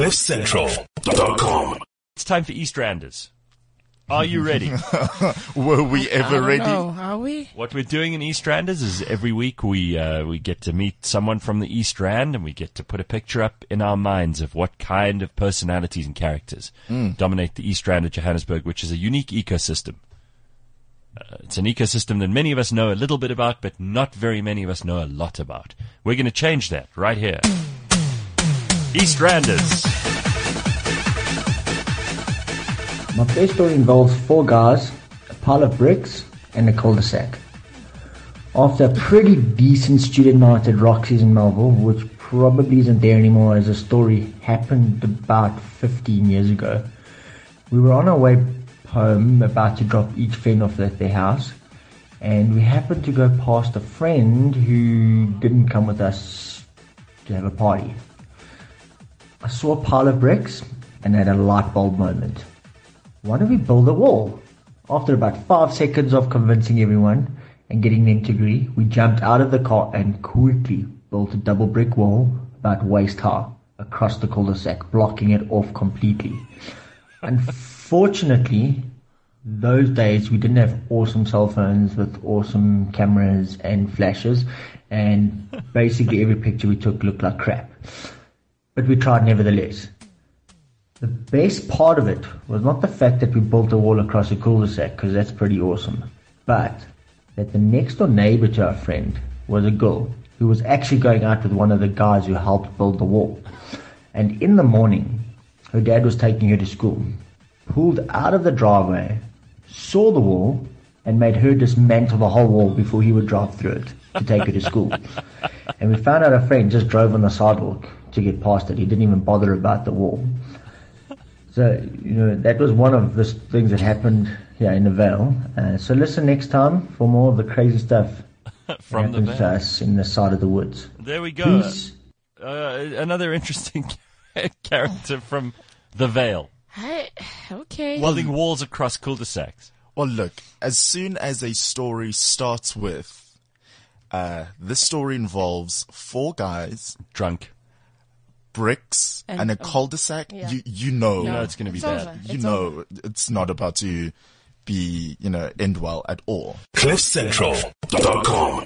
CliffCentral.com. It's time for Eastranders. Are you ready? Were we I ever don't ready? know. Are we? what we're doing in Eastranders is every week we uh, we get to meet someone from the East Rand and we get to put a picture up in our minds of what kind of personalities and characters dominate the East Rand of Johannesburg, which is a unique ecosystem. Uh, it's an ecosystem that many of us know a little bit about, but not very many of us know a lot about. We're going to change that right here. Eastranders. My first story involves four guys, a pile of bricks, and a cul-de-sac. After a pretty decent student night at Roxy's in Melville, which probably isn't there anymore as the story happened about 15 years ago, we were on our way home about to drop each friend off at their house, and we happened to go past a friend who didn't come with us to have a party. I saw a pile of bricks and had a light bulb moment. Why don't we build a wall? After about five seconds of convincing everyone and getting them to agree, we jumped out of the car and quickly built a double brick wall about waist high across the cul-de-sac, blocking it off completely. Unfortunately, those days we didn't have awesome cell phones with awesome cameras and flashes, and basically every picture we took looked like crap. But we tried nevertheless. The best part of it was not the fact that we built a wall across a cul-de-sac, because that's pretty awesome, but that the next door neighbor to our friend was a girl who was actually going out with one of the guys who helped build the wall. And in the morning, her dad was taking her to school, pulled out of the driveway, saw the wall, and made her dismantle the whole wall before he would drive through it to take her to school. And we found out our friend just drove on the sidewalk to get past it. He didn't even bother about the wall. So, you know, that was one of the things that happened here in the Vale. Uh, so listen next time for more of the crazy stuff From the happens to us in the side of the woods. There we go. Uh, another interesting character from the Vale. I, okay. Building walls across cul-de-sacs. Well, look, as soon as a story starts with, uh, this story involves four guys, Drunk. bricks, and, And- a cul-de-sac, yeah. you, you know, know it's gonna be It's bad. over. you It's know, over. it's not about to be, you know, end well at all. CliffCentral.com.